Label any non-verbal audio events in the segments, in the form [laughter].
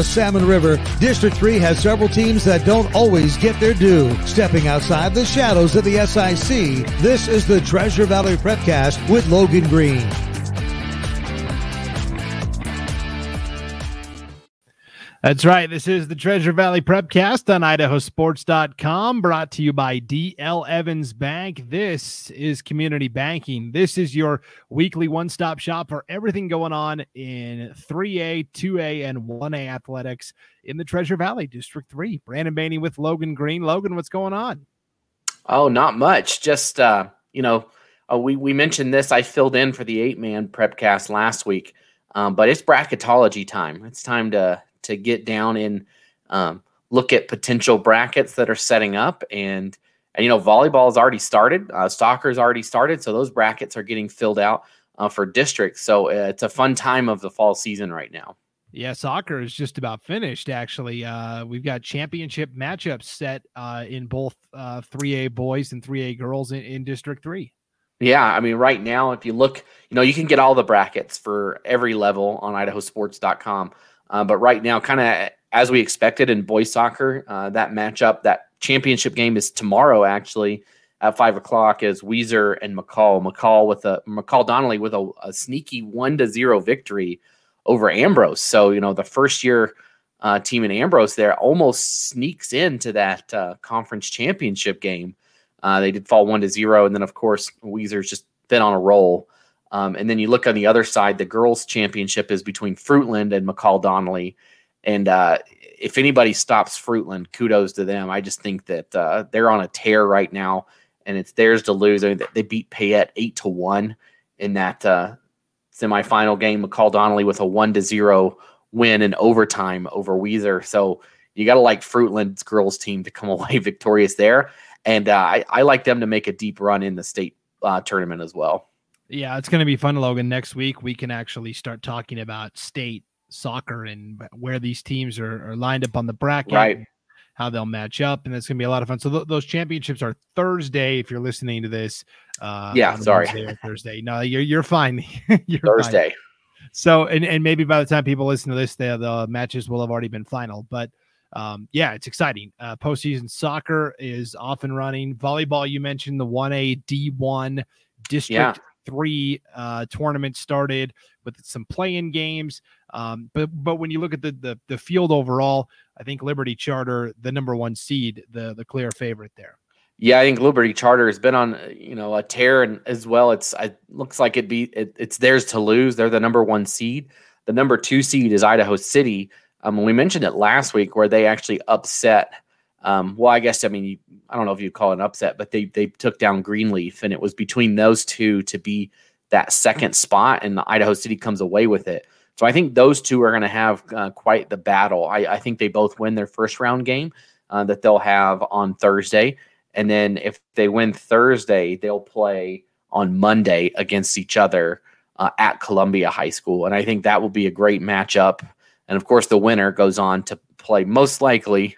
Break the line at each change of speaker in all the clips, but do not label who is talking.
the Salmon River, District 3 has several teams that don't always get their due. Stepping outside the shadows of the SIC, this is the Treasure Valley Prepcast with Logan Green.
That's right. This is the Treasure Valley Prepcast on idahosports.com, brought to you by DL Evans Bank. This is community banking. This is your weekly one stop shop for everything going on in 3A, 2A, and 1A athletics in the Treasure Valley, District 3. Brandon Baney with Logan Green. Logan, what's going on?
Oh, not much. Just, uh, you know, uh, we, we mentioned this. I filled in for the eight man Prepcast last week, um, but it's bracketology time. It's time to to get down and um, look at potential brackets that are setting up. And and you know volleyball has already started uh, soccer's already started so those brackets are getting filled out uh, for districts. So uh, it's a fun time of the fall season right now.
Yeah soccer is just about finished actually. Uh, we've got championship matchups set uh, in both 3a uh, boys and 3a girls in, in district 3
yeah, I mean, right now, if you look, you know, you can get all the brackets for every level on idahosports.com. Uh, but right now, kind of as we expected in boys soccer, uh, that matchup, that championship game is tomorrow actually at five o'clock. Is Weiser and McCall? McCall with a McCall Donnelly with a, a sneaky one to zero victory over Ambrose. So you know the first year uh, team in Ambrose there almost sneaks into that uh, conference championship game. Uh, they did fall one to zero, and then of course Weiser's just been on a roll. Um, and then you look on the other side, the girls' championship is between Fruitland and McCall Donnelly. And uh, if anybody stops Fruitland, kudos to them. I just think that uh, they're on a tear right now, and it's theirs to lose. I mean, they beat Payette eight to one in that uh, semifinal game. McCall Donnelly with a one to zero win in overtime over Weiser. So you got to like Fruitland's girls team to come [laughs] away victorious there, and uh, I, I, like them to make a deep run in the state uh, tournament as well.
Yeah, it's going to be fun, Logan. Next week, we can actually start talking about state soccer and where these teams are, are lined up on the bracket,
right?
How they'll match up, and it's going to be a lot of fun. So th- those championships are Thursday. If you're listening to this,
uh, yeah, sorry,
Thursday. No, you're you're fine. [laughs] you're
Thursday.
Fine. So, and and maybe by the time people listen to this, the the matches will have already been final. But um, yeah, it's exciting. Uh, postseason soccer is off and running. Volleyball, you mentioned the one A D one district. Yeah three uh, tournaments started with some play-in games. Um, but but when you look at the, the the field overall, I think Liberty Charter, the number one seed, the the clear favorite there.
Yeah, I think Liberty Charter has been on you know a tear, and as well, it's it looks like it be it, it's theirs to lose. They're the number one seed. The number two seed is Idaho City. Um, we mentioned it last week where they actually upset um, well, I guess I mean I don't know if you call it an upset, but they they took down Greenleaf, and it was between those two to be that second spot, and Idaho City comes away with it. So I think those two are going to have uh, quite the battle. I, I, think they both win their first round game uh, that they'll have on Thursday, and then if they win Thursday, they'll play on Monday against each other uh, at Columbia High School, and I think that will be a great matchup. And of course, the winner goes on to play most likely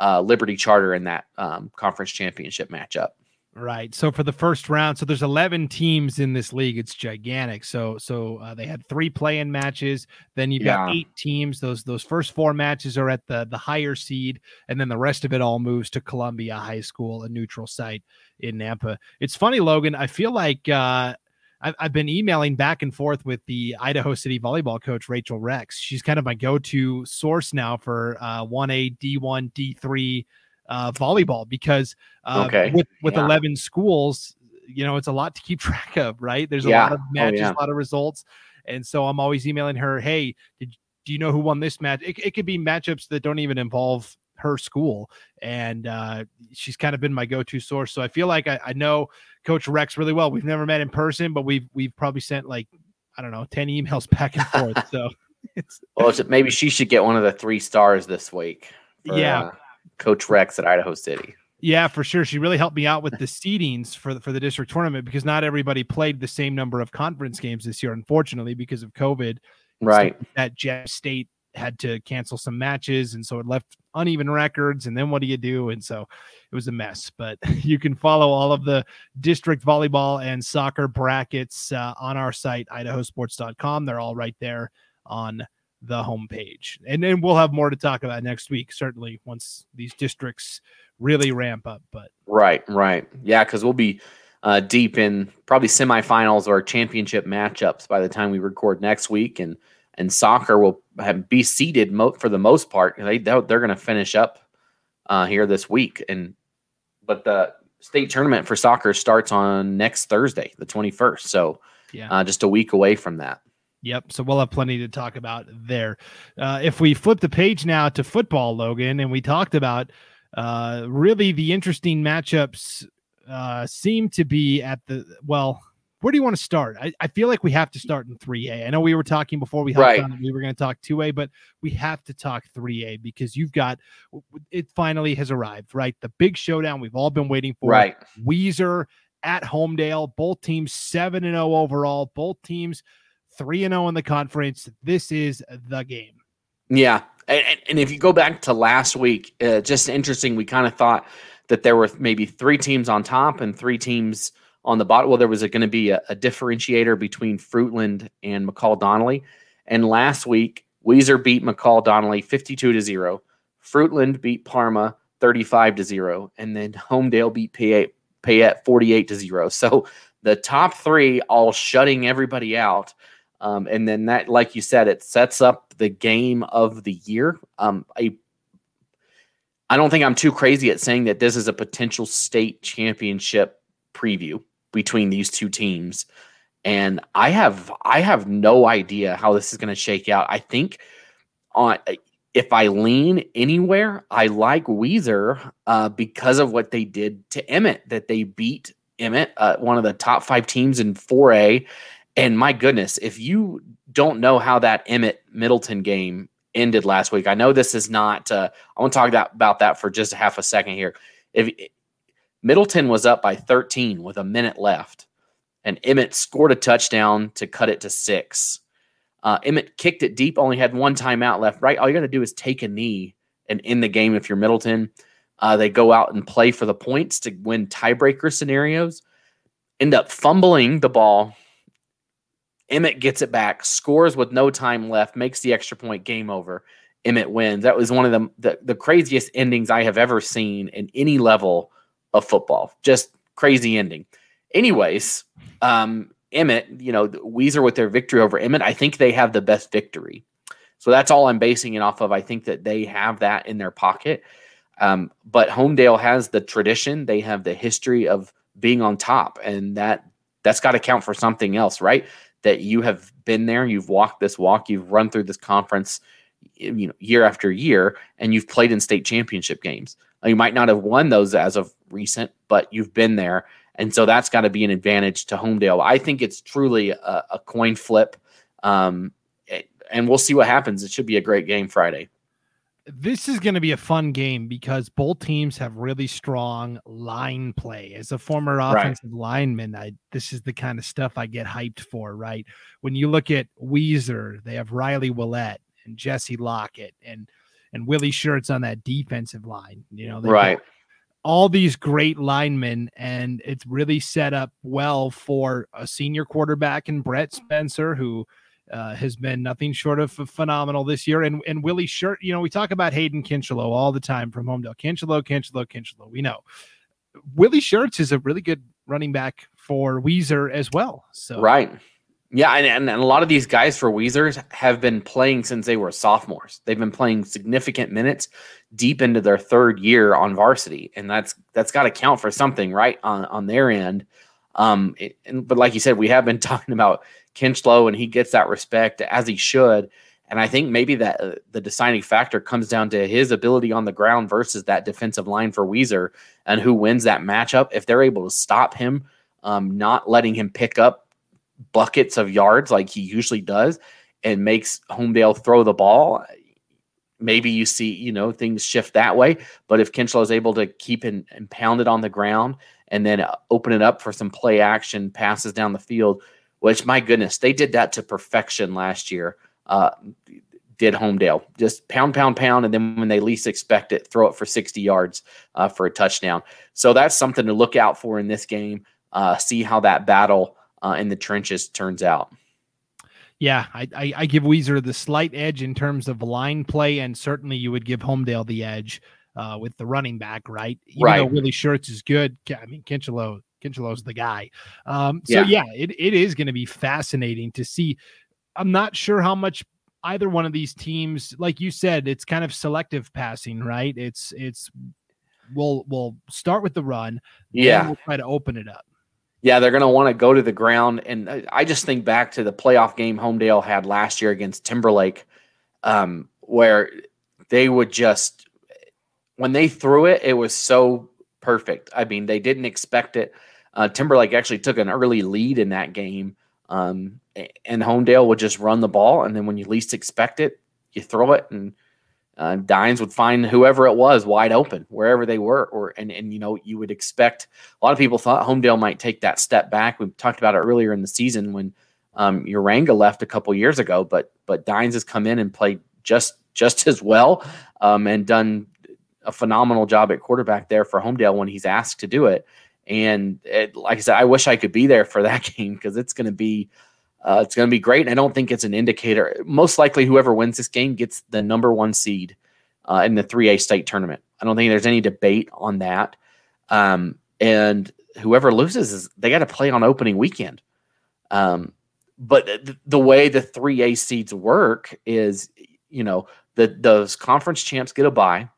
uh, Liberty Charter in that um, conference championship matchup.
Right. So for the first round, so there's 11 teams in this league. It's gigantic. So so uh, they had three play-in matches. Then you've yeah. got eight teams. Those those first four matches are at the the higher seed, and then the rest of it all moves to Columbia High School, a neutral site in Nampa. It's funny, Logan. I feel like uh, I've, I've been emailing back and forth with the Idaho City volleyball coach, Rachel Rex. She's kind of my go to source now for uh, 1A, D1, D3 uh, volleyball because uh, okay. with, with yeah. 11 schools, you know, it's a lot to keep [laughs] track of, right? There's a yeah. lot of oh, matches, oh, yeah. a lot of results. And so I'm always emailing her, hey, did, do you know who won this match? It, it could be matchups that don't even involve her school and uh, she's kind of been my go-to source so i feel like I, I, know coach rex really well we've never met in person but we've we've probably sent like i don't know 10 emails [laughs] back and forth so [laughs]
it's well maybe she should get one of the three stars this week
for, yeah
uh, coach rex at idaho city
yeah, for sure. She really helped me out with the seedings for the, for the district tournament because not everybody played the same number of conference games this year, unfortunately, because of COVID.
Right.
That Jeff State had to cancel some matches, and so it left uneven records. And then what do you do? And so it was a mess. But [laughs] you can follow all of the district volleyball and soccer brackets uh, on our site, idahosports.com. They're all right there on the homepage. And then we'll have more to talk about next week, certainly once these districts really ramp up. But
right, right, yeah, because we'll be uh, deep in probably semifinals or championship matchups by the time we record next week, and and soccer will have, be seeded mo- for the most part. They they're going to finish up uh, here this week, and but the state tournament for soccer starts on next Thursday, the twenty first. So yeah, uh, just a week away from that.
Yep. So we'll have plenty to talk about there. Uh, if we flip the page now to football, Logan, and we talked about uh, really the interesting matchups uh, seem to be at the well. Where do you want to start? I, I feel like we have to start in 3A. I know we were talking before we right. on we were going to talk 2A, but we have to talk 3A because you've got it finally has arrived, right? The big showdown we've all been waiting for.
Right.
Weiser at Homedale, both teams 7 and 0 overall, both teams 3 and 0 in the conference. This is the game.
Yeah. And, and if you go back to last week, uh, just interesting, we kind of thought that there were maybe three teams on top and three teams on the bottom. Well, there was going to be a, a, differentiator between Fruitland and McCall Donnelly. And last week, Weiser beat McCall Donnelly 52 to 0. Fruitland beat Parma 35 to 0. And then Homedale beat Payette, Payette 48 to 0. So the top three all shutting everybody out. Um, and then that, like you said, it sets up the game of the year. Um, I, I don't think I'm too crazy at saying that this is a potential state championship preview between these two teams. And I have I have no idea how this is going to shake out. I think on if I lean anywhere, I like Weiser uh, because of what they did to Emmett. That they beat Emmett, uh, one of the top five teams in 4A, and my goodness, if you don't know how that Emmett Middleton game ended last week, I know this is not. Uh, I want to talk about that for just half a second here. If Middleton was up by 13 with a minute left, and Emmett scored a touchdown to cut it to six. Uh, Emmett kicked it deep, only had one timeout left. Right, all you got to do is take a knee and end the game. If you're Middleton, uh, they go out and play for the points to win tiebreaker scenarios. End up fumbling the ball Emmett gets it back, scores with no time left, makes the extra point, game over. Emmett wins. That was one of the, the, the craziest endings I have ever seen in any level of football. Just crazy ending. Anyways, um, Emmett, you know, Weiser with their victory over Emmett, I think they have the best victory. So that's all I'm basing it off of. I think that they have that in their pocket. Um, but Homedale has the tradition, they have the history of being on top, and that that's got to count for something else, right? that you have been there, you've walked this walk, you've run through this conference, you know, year after year, and you've played in state championship games. You might not have won those as of recent, but you've been there, and so that's got to be an advantage to Homedale. I think it's truly a, a coin flip, um, and we'll see what happens. It should be a great game Friday
this is going to be a fun game because both teams have really strong line play. As a former offensive right. lineman, I this is the kind of stuff I get hyped for, right? When you look at Weiser, they have Riley Willett and Jesse Lockett and and Willie Shirts on that defensive line. You know,
right.
All these great linemen, and it's really set up well for a senior quarterback in Brett Spencer, who uh, has been nothing short of phenomenal this year. And and Willie Shirt, you know, we talk about Hayden Kinchelow all the time from Homedale. Kinchelow, Kinchelow, Kinchelow. We know Willie Shirts is a really good running back for Weiser as well. So
right. Yeah, and, and, and, a lot of these guys for Weisers have been playing since they were sophomores. They've been playing significant minutes deep into their third year on varsity, and that's that's got to count for something, right? On on their end. Um, it, and, but like you said, we have been [laughs] talking about Kinchlow, and he gets that respect as he should. And I think maybe that uh, the deciding factor comes down to his ability on the ground versus that defensive line for Weiser and who wins that matchup. If they're able to stop him, um, not letting him pick up buckets of yards like he usually does, and makes Homedale throw the ball, maybe you see you know things shift that way. But if Kinchlow is able to keep and, and pound it on the ground and then uh, open it up for some play action passes down the field which my goodness, they did that to perfection last year. Uh, did Homedale just pound, pound, pound, and then when they least expect it, throw it for 60 yards uh, for a touchdown. So that's something to look out for in this game. Uh, see how that battle uh, in the trenches turns out.
Yeah, I, I, I give Weiser the slight edge in terms of line play, and certainly you would give Homedale the edge uh, with the running back, right? Even
right.
though Willie Shirts is good. I mean, Kinchelo Kinchelo's the guy. Um, so yeah, yeah it, it is going to be fascinating to see. I'm not sure how much either one of these teams, like you said, it's kind of selective passing, right? It's it's we'll we'll start with the run,
yeah,
we'll try to open it up.
Yeah, they're going to want to go to the ground, and I just think back to the playoff game Homedale had last year against Timberlake, um, where they would just when they threw it, it was so perfect. I mean, they didn't expect it. Uh, Timberlake actually took an early lead in that game, um, and Homedale would just run the ball, and then when you least expect it, you throw it, and uh, Dines would find whoever it was wide open wherever they were, or and and you know you would expect. A lot of people thought Homedale might take that step back. We talked about it earlier in the season when um, Uranga left a couple years ago, but but Dines has come in and played just just [laughs] as well um, and done a phenomenal job at quarterback there for Homedale when he's asked to do it. And it, like I said, I wish I could be there for that [laughs] game because it's going to be uh, it's going to be great. I don't think it's an indicator. Most likely, whoever wins this game gets the number one seed uh, in the 3A state tournament. I don't think there's any debate on that. Um, and whoever loses is they got to play on opening weekend. Um, but th- the way the 3A seeds work is, you know, the those conference champs get a bye,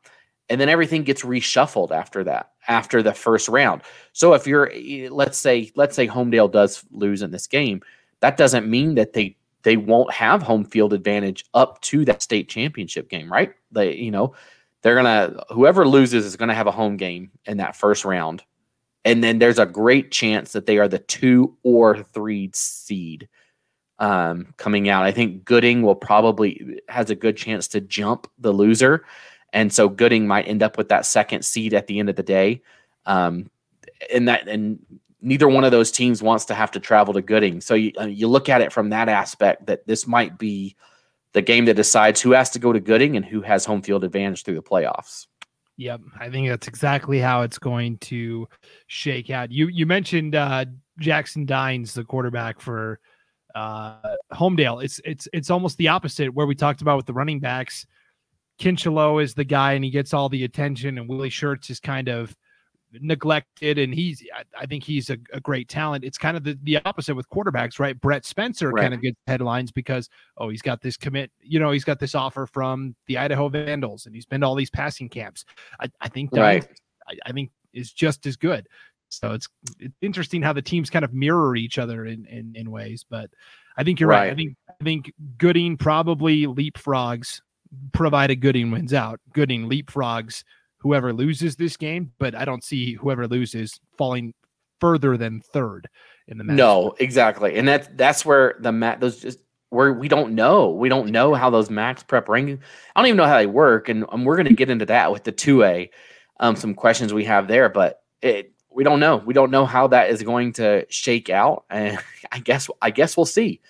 and then everything gets reshuffled after that after the first round. So if you're let's say let's say Homedale does lose in this game, that doesn't mean that they they won't have home field advantage up to that state championship game, right? They you know, they're to whoever loses is to have a home game in that first round. And then there's a great chance that they are the 2 or 3 seed um, coming out. I think Gooding will probably has a good chance to jump the loser and so Gooding might end up with that second seed at the end of the day. Um, and that and neither one of those teams wants to have to travel to Gooding. So you, uh, you look at it from that aspect that this might be the game that decides who has to go to Gooding and who has home field advantage through the playoffs.
Yep, I think that's exactly how it's going to shake out. You you mentioned uh, Jackson Dines, the quarterback for uh, Homedale. It's it's it's almost the opposite where we talked about with the running backs. Kinchelo is the guy and he gets all the attention, and Willie Shirts is kind of neglected and he's I think he's a, a, great talent. It's kind of the, the opposite with quarterbacks, right? Brett Spencer right. kind of gets headlines because oh he's got this commit, you know, he's got this offer from the Idaho Vandals and he's been to all these passing camps. I, I think right. I, I, think is just as good. So it's, it's interesting how the teams kind of mirror each other in, in, in ways, but I think you're right. right. I think I think Gooding probably leapfrogs provided Gooding wins out. Gooding leapfrogs whoever loses this game, but I don't see whoever loses falling further than third in the match.
No, exactly, and that's that's where the mat those just where we don't know. We don't know how those max prep rankings. I don't even know how they work, and, and we're going to get into that with the two A. Um, some questions we have there, but it we don't know. We don't know how that is going to shake out, and [laughs] I guess I guess we'll see.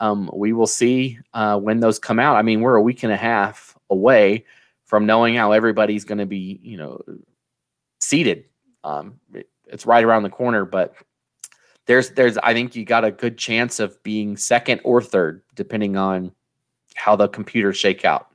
Um, we will see uh, when those come out. I mean, we're a week and a half away from knowing how everybody's going to be, you know, seated. Um, it, it's right around the corner, but there's there's I think you got a good chance of being second or third, depending on how the computers shake out.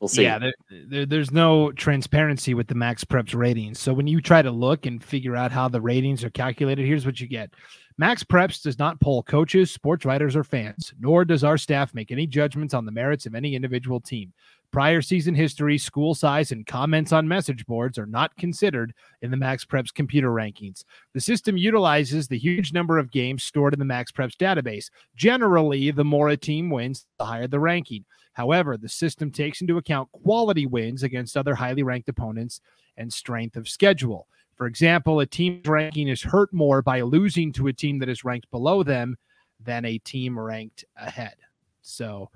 We'll see.
Yeah, there, there, there's no transparency with the Max Preps ratings. So when you try to look and figure out how the ratings are calculated, here's what you get. Max Preps does not poll coaches, sports writers, or fans, nor does our staff make any judgments on the merits of any individual team. Prior season history, school size, and comments on message boards are not considered in the Max Preps computer rankings. The system utilizes the huge number of games stored in the Max Preps database. Generally, the more a team wins, the higher the ranking. However, the system takes into account quality wins against other highly ranked opponents and strength of schedule. For example, a team's ranking is hurt more by losing to a team that is ranked below them than a team ranked ahead. So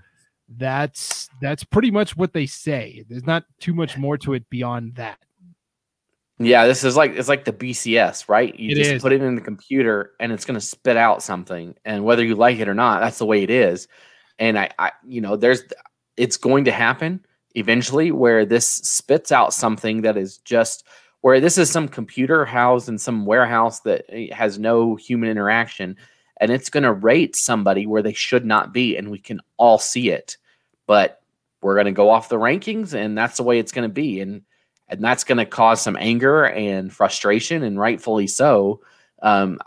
that's that's pretty much what they say. There's not too much more to it beyond that.
Yeah, this is like it's like the BCS, right? You it just is. put it in the computer and it's going to spit out something, and whether you like it or not, that's the way it is. And I, I, you know, there's it's going to happen eventually where this spits out something that is just where this is some computer housed in some warehouse that eh, has no human interaction and it's going to rate somebody where they should not be, and we can all see it. But we're going to go off the rankings, and that's the way it's going to be, and and that's going to cause some anger and frustration, and rightfully so. Um,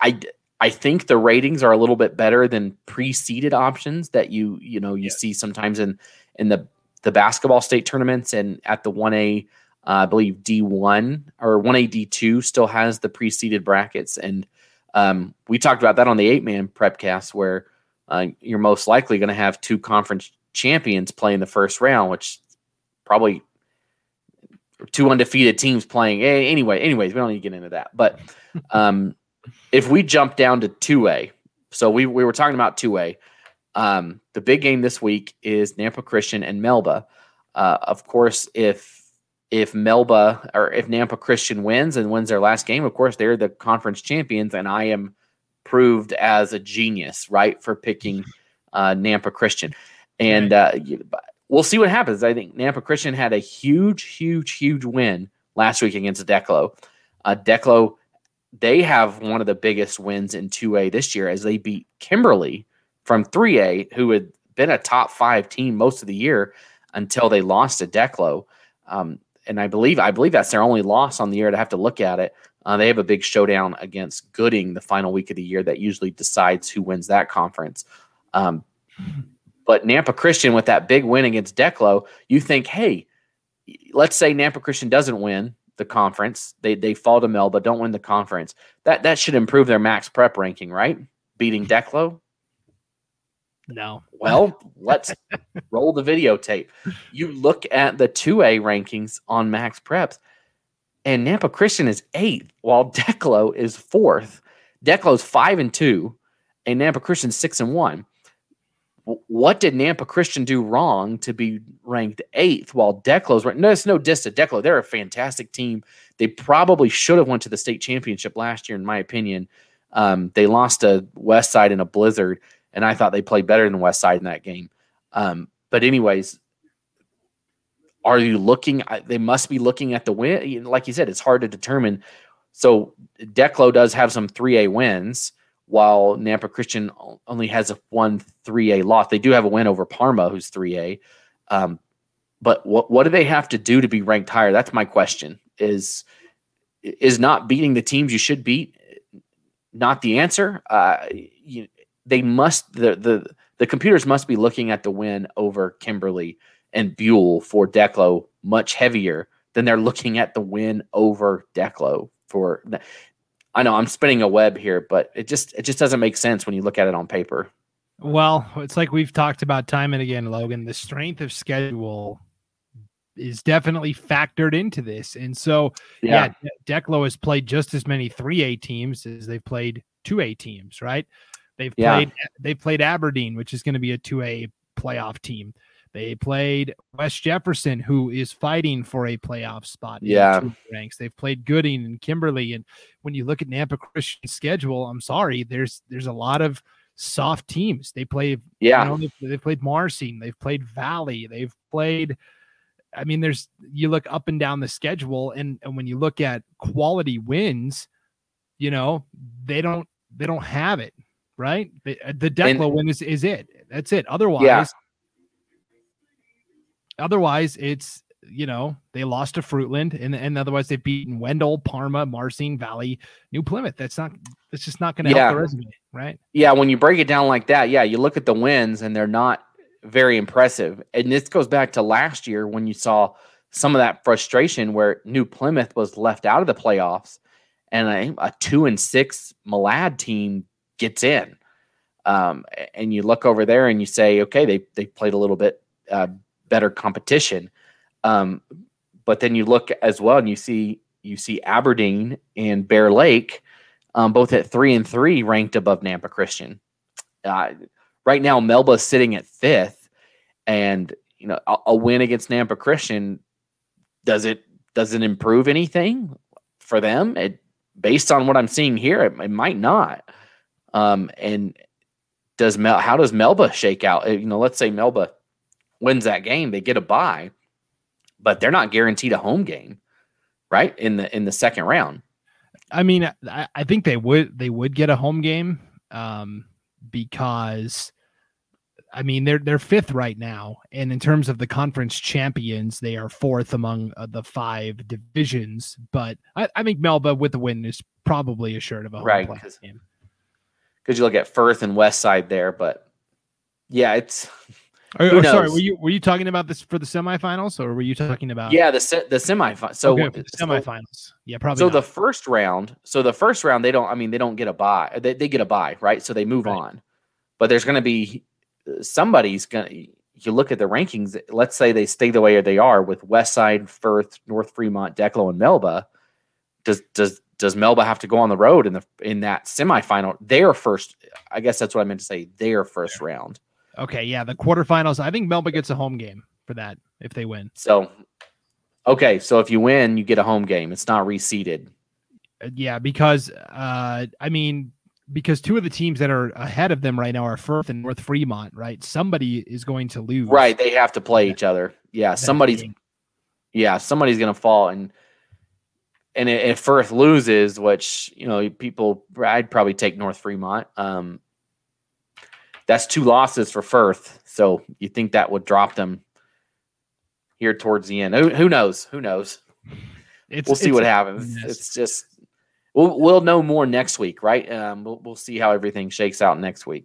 I I think the ratings are a little bit better than pre-seeded options that you you know you yeah. see sometimes in in the the basketball state tournaments and at the 1A uh, I believe D1 or 1A D2 still has the pre-seeded brackets and um, we talked about that on the eight man prepcast where uh, you're most likely going to have two conference champions play in the first round which probably two undefeated teams playing anyway anyways we don't need to get into that but um, if we jump down to 2A, so we, we were talking about 2A. Um, the big game this week is Nampa Christian and Melba. Uh, of course, if if Melba or if Nampa Christian wins and wins their last game, of course they're the conference champions, and I am proved as a genius, right, for picking uh, Nampa Christian. And uh, we'll see what happens. I think Nampa Christian had a huge, huge, huge win last week against Declo. Uh, Declo they have one of the biggest wins in 2A this year as they beat Kimberly from 3A, who had been a top five team most of the year until they lost to Declo. Um, and I believe I believe that's their only loss on the year. To have to look at it, uh, they have a big showdown against Gooding the final week of the year that usually decides who wins that conference. Um, but Nampa Christian with that big win against Declo, you think, hey, let's say Nampa Christian doesn't win, the conference. They they fall to Mel, but don't win the conference. That that should improve their max prep ranking, right? Beating Declo.
No. [laughs]
Well, let's roll the videotape. You look at the 2A rankings on Max Preps, and Nampa Christian is eighth, while Declo is fourth. Declo's five and two, and Nampa Christian six and one what did Nampa Christian do wrong to be ranked eighth while Declo's right? No, it's no diss to Declo. They're a fantastic team. They probably should have went to the state championship last year, in my opinion. Um, they lost to West Side in a blizzard, and I thought they played better than West Side in that game. Um, but anyways, are you looking? They must be looking at the win. Like you said, it's hard to determine. So Declo does have some 3A wins while Nampa Christian only has a one 3A loss. They do have a win over Parma, who's 3A. Um, but what what do they have to do to be ranked higher? That's my question. Is is not beating the teams you should beat not the answer? Uh, you, they must the the the computers must be looking at the win over Kimberly and Buhl for Declo much heavier than they're looking at the win over Declo for I know I'm spinning a web here, but it just it just doesn't make sense when you look at it on paper.
Well, it's like we've talked about time and again, Logan. The strength of schedule is definitely factored into this, and so yeah, yeah Declo has played just as many three A teams as they've played two A teams, right? They've yeah. played they've played Aberdeen, which is going to be a two A playoff team. They played West Jefferson, who is fighting for a playoff spot.
Yeah,
ranks. They've played Gooding and Kimberly, and when you look at Nampa Christian's schedule, I'm sorry, there's there's a lot of soft teams. They play,
yeah, you
know, they, they played Marsing, they've played Valley, they've played. I mean, there's you look up and down the schedule, and and when you look at quality wins, you know they don't they don't have it right. The, uh, the Declo and, win is is it. That's it. Otherwise. Yeah Otherwise, it's you know they lost to Fruitland, and and otherwise they've beaten Wendell, Parma, Marsing, Valley, New Plymouth. That's not. That's just not going to yeah. help the resume, right?
Yeah, when you break it down like that, yeah, you look at the wins and they're not very impressive. And this goes back to last year when you saw some of that frustration where New Plymouth was left out of the playoffs, and a, a two and six Malad team gets in. Um, and you look over there and you say, okay, they they played a little bit uh, better competition. Um, but then you look as well and you see you see Aberdeen and Bear Lake um, both at three and three ranked above Nampa Christian. Uh, right now, Melba sitting at fifth, and you know a, a, win against Nampa Christian does it does it improve anything for them? It based on what I'm seeing here, it, it might not. Um, and does Mel how does Melba shake out? You know, let's say Melba wins that game, they get a bye, but they're not guaranteed a home game, right? In the in the second round.
I mean, I, I think they would they would get a home game. um, because I mean they're they're fifth right now, and in terms of the conference champions, they are fourth among uh, the five divisions. But I, I, think Melba with the win is probably assured of a home right because
you look at Firth and West Side there, but yeah, it's. [laughs]
Oh, sorry, were you were you talking about this for the semifinals, or were you talking about?
Yeah, the the semifinals. So
okay, the semifinals. So, yeah, probably.
So
not.
the first round. So the first round, they don't. I mean, they don't get a buy. They, they get a buy, right? So they move right. on. But there's going to be somebody's going to, you look at the rankings, let's say they stay the way they are with Westside, Firth, North Fremont, Declo, and Melba. Does, does, does Melba have to go on the road in the in that semifinal? Their first, I guess that's what I meant to say. Their first round.
Okay, yeah, the quarterfinals. I think Melba gets a home game for that if they win.
So, okay, so if you win, you get a home game. It's not reseeded.
Uh, yeah, because uh, I mean, because two of the teams that are ahead of them right now are Firth and North Fremont, right? Somebody is going to lose.
Right. They have to play each other. Yeah. Somebody's, game. yeah, somebody's going to fall. And, and if Firth loses, which, you know, people, I'd probably take North Fremont. Um, that's two losses for Firth. So you think that would drop them here towards the end? Who, who knows? Who knows? It's, we'll see what happens. It's just we'll we'll know more next week, right? Um, we'll we'll see how everything shakes out next week.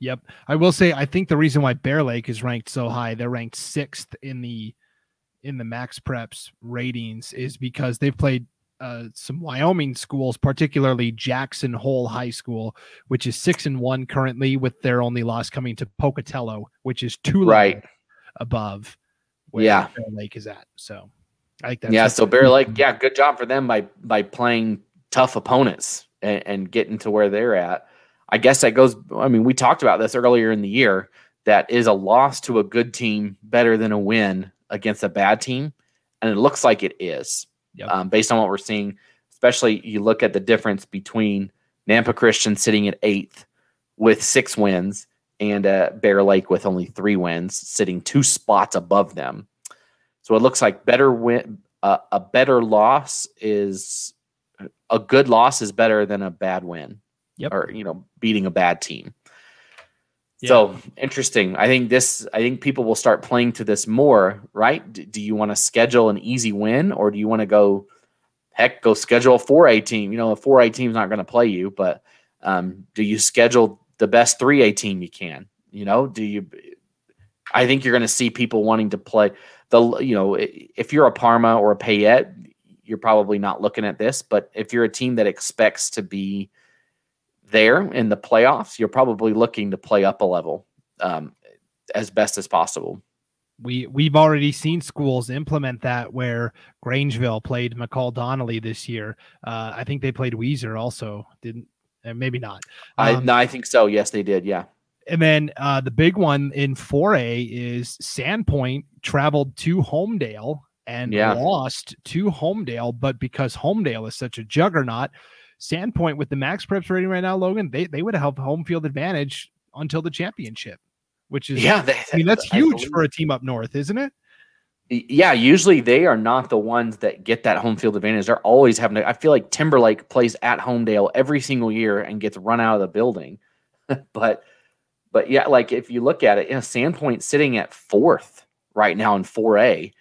Yep, I will say I think the reason why Bear Lake is ranked so high, they're ranked sixth in the in the Max Preps ratings, is because they've played uh, some Wyoming schools, particularly Jackson Hole High School, which is six and one currently, with their only loss coming to Pocatello, which is two
right
above where
yeah.
Bear Lake is at. So
I think that's yeah. So Bear Lake, yeah, good job for them by by playing tough opponents and, and getting to where they're at. I guess that goes. I mean, we talked about this earlier in the year. That is a loss to a good team better than a win against a bad team, and it looks like it is yep. um, based on what we're seeing. Especially, you look at the difference between Nampa Christian sitting at eighth with six wins and uh, Bear Lake with only three wins, sitting two spots above them. So it looks like better win. Uh, a better loss is a good loss is better than a bad win.
Yep.
Or you know, beating a bad team. Yeah. So interesting. I think this. I think people will start playing to this more. Right? D- do you want to schedule an easy win, or do you want to go? Heck, go schedule a four A team. You know, a four A team's not going to play you, but um, do you schedule the best three A team you can? You know, do you? I think you're going to see people wanting to play the. You know, if you're a Parma or a Payette, you're probably not looking at this. But if you're a team that expects to be there in the playoffs, you're probably looking to play up a level um, as best as possible.
We we've already seen schools implement that where Grangeville played McCall Donnelly this year. Uh, I think they played Weiser also, didn't? Uh, maybe not.
Um, I no, I think so. Yes, they did. Yeah.
And then uh, the big one in 4A is Sandpoint traveled to Homedale and yeah. lost to Homedale. But because Homedale is such a juggernaut, Sandpoint with the max preps rating right now, Logan, they, they would have helped home field advantage until the championship, which is
yeah. They,
I mean that's huge for a team up north, isn't it?
Yeah, usually they are not the ones that get that home field advantage. They're always having to. I feel like Timberlake plays at Homedale every single year and gets run out of the building. [laughs] but, but yeah, like if you look at it, you know, Sandpoint sitting at fourth right now in 4A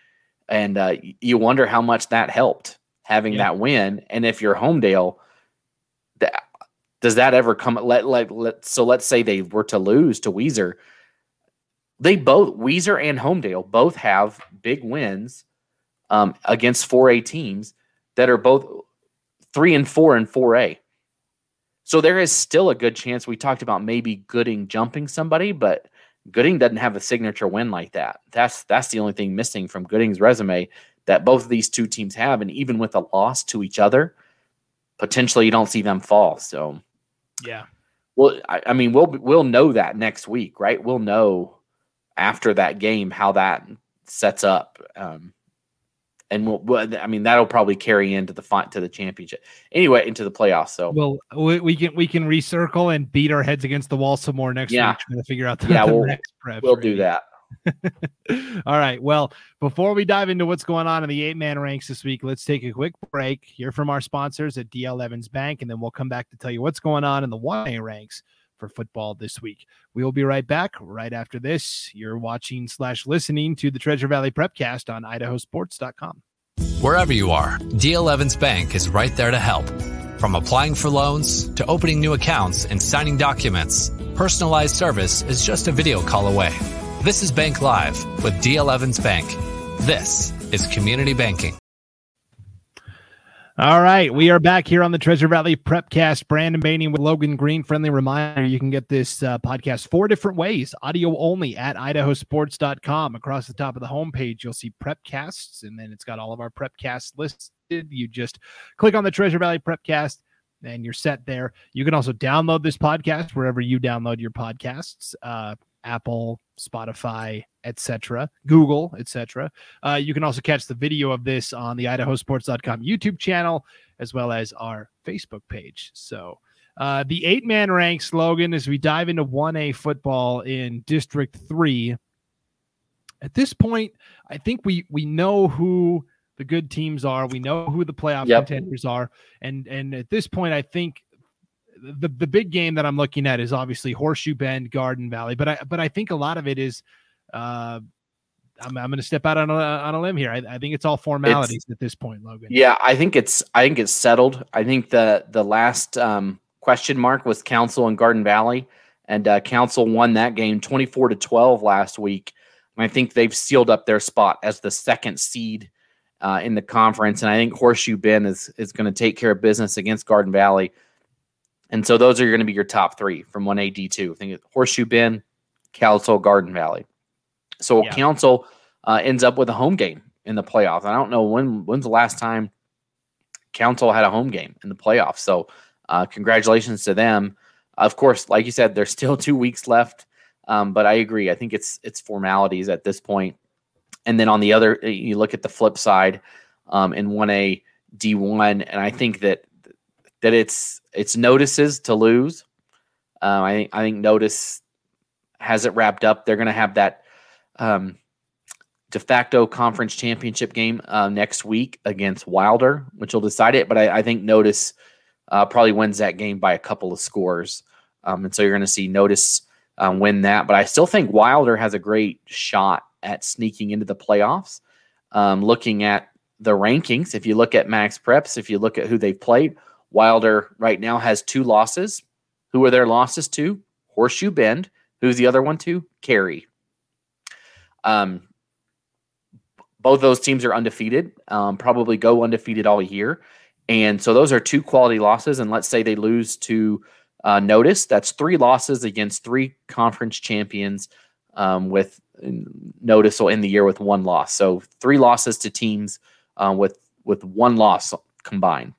and uh, you wonder how much that helped having yeah. that win. And if you're Homedale, does that ever come? Let, let let so let's say they were to lose to Weiser. They both Weiser and Homedale both have big wins um, against 4A teams that are both three and four and 4A. So there is still a good chance. We talked about maybe Gooding jumping somebody, but Gooding doesn't have a signature win like that. That's that's the only thing missing from Gooding's resume that both of these two teams have. And even with a loss to each other, potentially you don't see them fall. So
yeah.
Well, I, I mean, we'll we'll know that next week, right? We'll know after that game how that sets up. Um, and we'll, I mean that'll probably carry into the fight to the championship anyway into the playoffs. So
well, we, we, can we can recircle and beat our heads against the wall some more next
yeah.
week trying to figure out the,
yeah
the
we'll, next prep. We'll do that. [laughs]
All right. Well, before we dive into what's going on in the eight man ranks this week, let's take a quick break, hear from our sponsors at DL Evans Bank, and then we'll come back to tell you what's going on in the 1A ranks for football this week. We will be right back right after this. You're watching slash listening to the Treasure Valley Prepcast on idahosports.com.
Wherever you are, DL Evans Bank is right there to help. From applying for loans to opening new accounts and signing documents, personalized service is just a video call away. This is Bank Live with DL Evans Bank. This is community banking.
All right, we are back here on the Treasure Valley Prepcast. Brandon Baney with Logan Green. Friendly reminder: you can get this uh, podcast four different ways, audio only at idahosports.com. Across the top of the homepage, you'll see Prepcasts, and then it's got all of our Prepcasts listed. You just click on the Treasure Valley Prepcast, and you're set there. You can also download this podcast wherever you download your podcasts. Uh, Apple, Spotify, etc., Google, etc. Uh, you can also catch the video of this on the idahosports.com YouTube channel as well as our Facebook page. So, uh, the eight man ranks Logan as we dive into 1A football in District 3. At this point, I think we we know who the good teams are. We know who the playoff yep. contenders are. And and at this point, I think the the big game that I'm looking at is obviously Horseshoe Bend, Garden Valley, but I but I think a lot of it is. Uh, I'm, I'm going to step out on a, on a limb here. I, I think it's all formalities it's, at this point, Logan.
Yeah, I think it's I think it's settled. I think the the last um, question mark was Council and Garden Valley, and uh, Council won that game 24 to 12 last week. And I think they've sealed up their spot as the second seed uh, in the conference. And I think Horseshoe Bend is is going to take care of business against Garden Valley. And so those are going to be your top three from 1A D2. I think Horseshoe Bend, Council, Garden Valley. So yeah. Council uh, ends up with a home game in the playoffs. I don't know when when's the last time Council had a home game in the playoffs. So uh, congratulations to them. Of course, like you said, there's still [laughs] two weeks left. Um, but I agree. I think it's it's formalities at this point. And then on the other, you look at the flip side um, in 1A D1, and I think that that it's it's Notus's to lose. Um, I think I think Notus has it wrapped up. They're going to have that um, de facto conference championship game uh, next week against Wilder, which will decide it. But I, I think Notus uh, probably wins that game by a couple of scores, um, and so you're going to see Notus um, win that. But I still think Wilder has a great shot at sneaking into the playoffs. Um, looking at the rankings, if you look at Max Preps, if you look at who they've played, Wilder right now has two losses. Who are their losses to? Horseshoe Bend. Who's the other one to? Carey. Um, both those teams are undefeated, um, probably go undefeated all year. And so those are two quality losses. And let's say they lose to uh, Notus. That's three losses against three conference champions um, with Notus will end the year with one loss. So three losses to teams uh, with with one loss combined.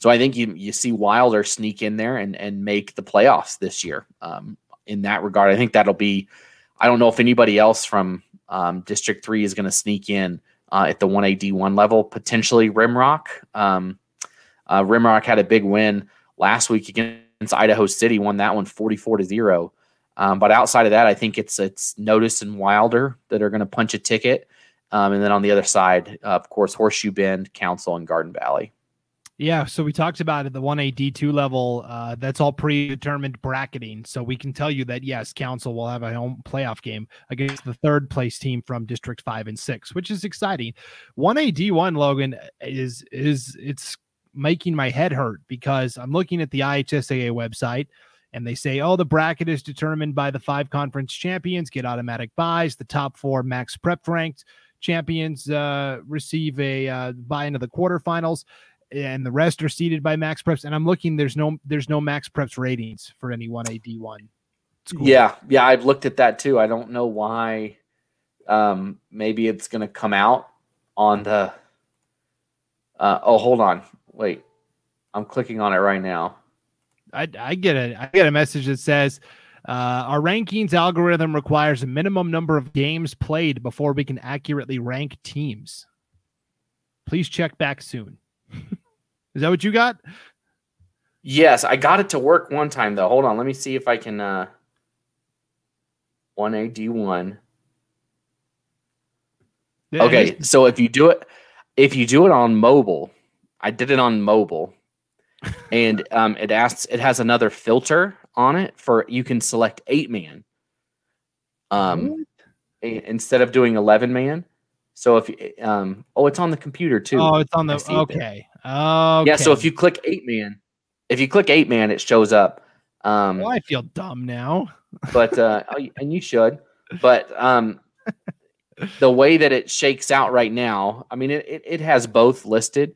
So I think you you see Wilder sneak in there and and make the playoffs this year. Um, in that regard, I think that'll be. I don't know if anybody else from um, District Three is going to sneak in uh, at the one A D one level. Potentially Rimrock. Um, uh, Rimrock had a big win last week against Idaho City. Won that one 44 to zero. Um, but outside of that, I think it's it's Notus and Wilder that are going to punch a ticket. Um, and then on the other side, uh, of course, Horseshoe Bend, Council, and Garden Valley.
Yeah, so we talked about it, the 1A D2 level. Uh, that's all predetermined bracketing. So we can tell you that, yes, Council will have a home playoff game against the third place team from District 5 and 6, which is exciting. 1A D1, Logan, is, is it's making my head hurt because I'm looking at the IHSAA website and they say, oh, the bracket is determined by the five conference champions, get automatic buys. The top four max prep ranked champions uh, receive a uh, buy into the quarterfinals and the rest are seeded by max preps and i'm looking there's no there's no max preps ratings for any 1ad1
yeah yeah i've looked at that too. I don't know why um maybe it's going to come out on the uh oh hold on. Wait i'm clicking on it right now.
I i get a i get a message that says uh, our rankings algorithm requires a minimum number of games played before we can accurately rank teams. Please check back soon. Is that what you got?
Yes, I got it to work one time though. Hold on, let me see if I can uh 1A D1. Okay, so if you do it, if you do it on mobile, I did it on mobile, [laughs] and um, it asks, it has another filter on it for you can select eight man, um, instead of doing eleven man. So if you, um, oh, it's on the computer too.
Oh, it's on the okay. Oh,
yeah. So if you click eight man, if you click eight man, it shows up. Um,
well, I feel dumb now.
but uh, oh, and you should. But um, the way that it shakes out right now, I mean, it, it, it has both listed.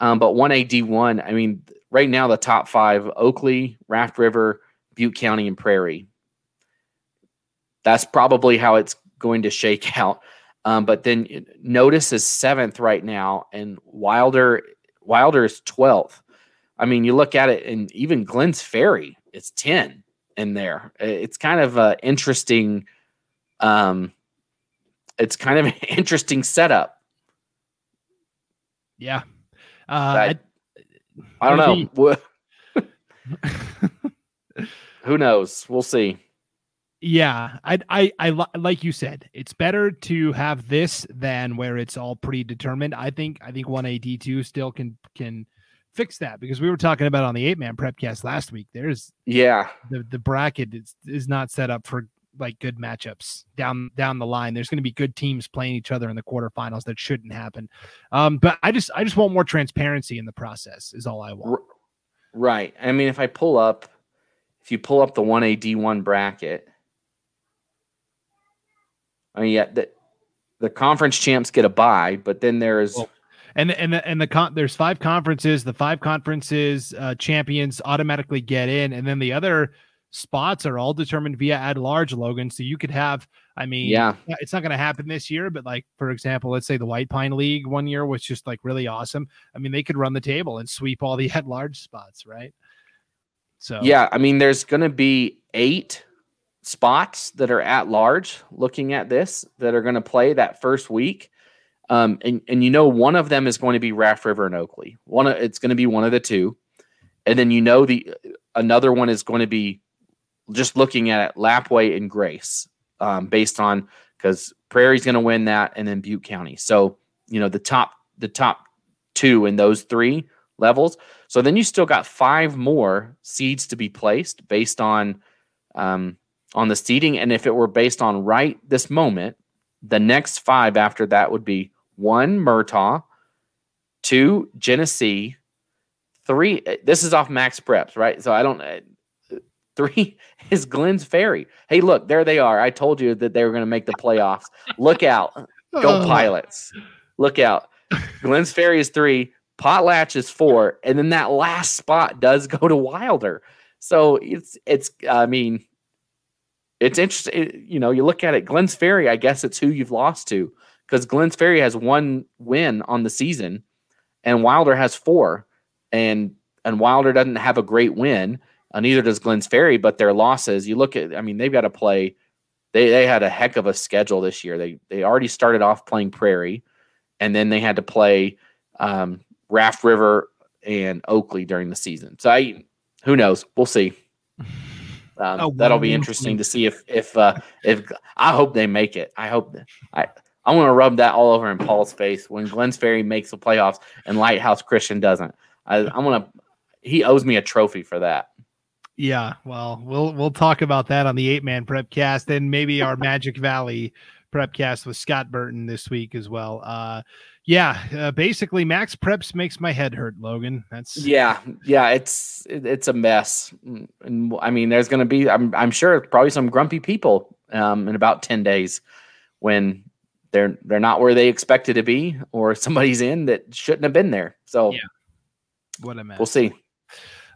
Um, but 1AD1, I mean, right now, the top five Oakley, Raft River, Butte County, and Prairie. That's probably how it's going to shake [laughs] out. Um, but then Notus is seventh right now, and Wilder Wilder is 12th. I mean, you look at it, and even Glenn's Ferry is 10 in there. It's kind of an interesting um, it's kind of an [laughs] interesting setup.
Yeah. Uh,
I, I, don't know. [laughs] [laughs] Who knows? We'll see.
Yeah, I, I, I, like you said, it's better to have this than where it's all predetermined. I think, I think one AD two still can can fix that because we were talking about on the eight man prepcast last week. There's
yeah,
the the bracket is is not set up for like good matchups down down the line. There's going to be good teams playing each other in the quarterfinals that shouldn't happen. Um, but I just I just want more transparency in the process. Is all I want.
Right. I mean, if I pull up, if you pull up the one A D one bracket, I mean, yeah, the the conference champs get a bye, but then there's.
Well, and and the, and the con- there's five conferences. The five conferences uh, champions automatically get in, and then the other spots are all determined via at large logan so you could have i mean
yeah
it's not going to happen this year but like for example let's say the white pine league one year was just like really awesome i mean they could run the table and sweep all the [laughs] at large spots right so
yeah i mean there's going to be eight spots that are at large looking at this that are going to play that first week um, and, and you know one of them is going to be raft river and oakley one it's going to be one of the two and then you know the another one is going to be just looking at it, Lapwai and Grace, um, based on because Prairie's going to win that, and then Butte County. So you know the top the top two in those three levels. So then you still got five more seeds to be placed based on um, on the seeding, and if it were based on right this moment, the next five after that would be one Murtaugh, two Genesee, three. Eh, this is off Max Preps, right? So I don't. Eh, three [laughs] is Glenn's Ferry. Hey, look, there they are. I told you that they were going to make the playoffs. Look out. Go oh. pilots. Look out. Glenn's Ferry is three. Potlatch is four. And then that last spot does go to Wilder. So it's, it's, I mean, it's interesting. You know, you look at it, Glenn's Ferry, I guess it's who you've lost to because Glenn's Ferry has one win on the season and Wilder has four. And, and Wilder doesn't have a great win uh, neither does Glenn's Ferry, but their losses, you look at, I mean, they've got to play. They, they had a heck of a schedule this year. They they already started off playing Prairie, and then they had to play um, Raft River and Oakley during the season. So I, who knows? We'll see. [laughs] Um, oh, that'll be interesting to see if if uh, if I hope they make it. I hope that, I I want to rub that all over in Paul's face when Glenn's Ferry makes the playoffs and Lighthouse Christian doesn't. I, I'm gonna he owes me a trophy for that.
Yeah, well, we'll we'll talk about that on the eight man prep cast and maybe our Magic Valley prep cast with Scott Burton this week as well. Uh, yeah, uh, basically Max Preps makes my head hurt, Logan. That's
yeah, yeah. It's it, it's a mess, and I mean, there's going to be I'm I'm sure probably some grumpy people um, in about ten days when they're they're not where they expected to be, or [laughs] somebody's in that shouldn't have been there. So
yeah, what a mess.
We'll see.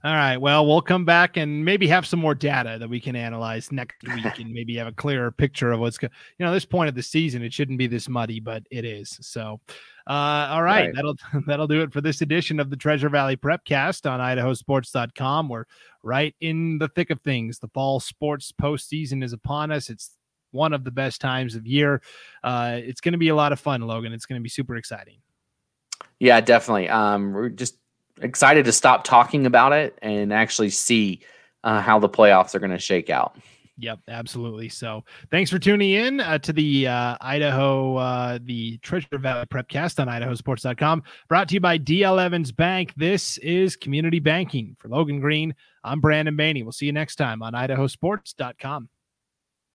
All right. Well, we'll come back and maybe have some more data that we can analyze next week and maybe have a clearer picture of what's going you know, this point of the season, it shouldn't be this muddy, but it is. So, uh, all right, right. That'll, [laughs] that'll do it for this edition of the Treasure Valley Prepcast on idahosports.com. We're right in the thick of things. The fall sports postseason is upon us. It's one of the best times of year. Uh, it's going to be a lot of fun, Logan. It's going to be super exciting.
Yeah, definitely. Um, we're just excited to stop talking about it and actually see uh, how the playoffs are going to shake out.
Yep, absolutely. So thanks for tuning in uh, to the uh, Idaho, uh, the Treasure Valley Prepcast on idahosports.com, brought to you by DL Evans Bank. This is community banking for Logan Green. I'm Brandon Baney. We'll see you next time on idahosports.com.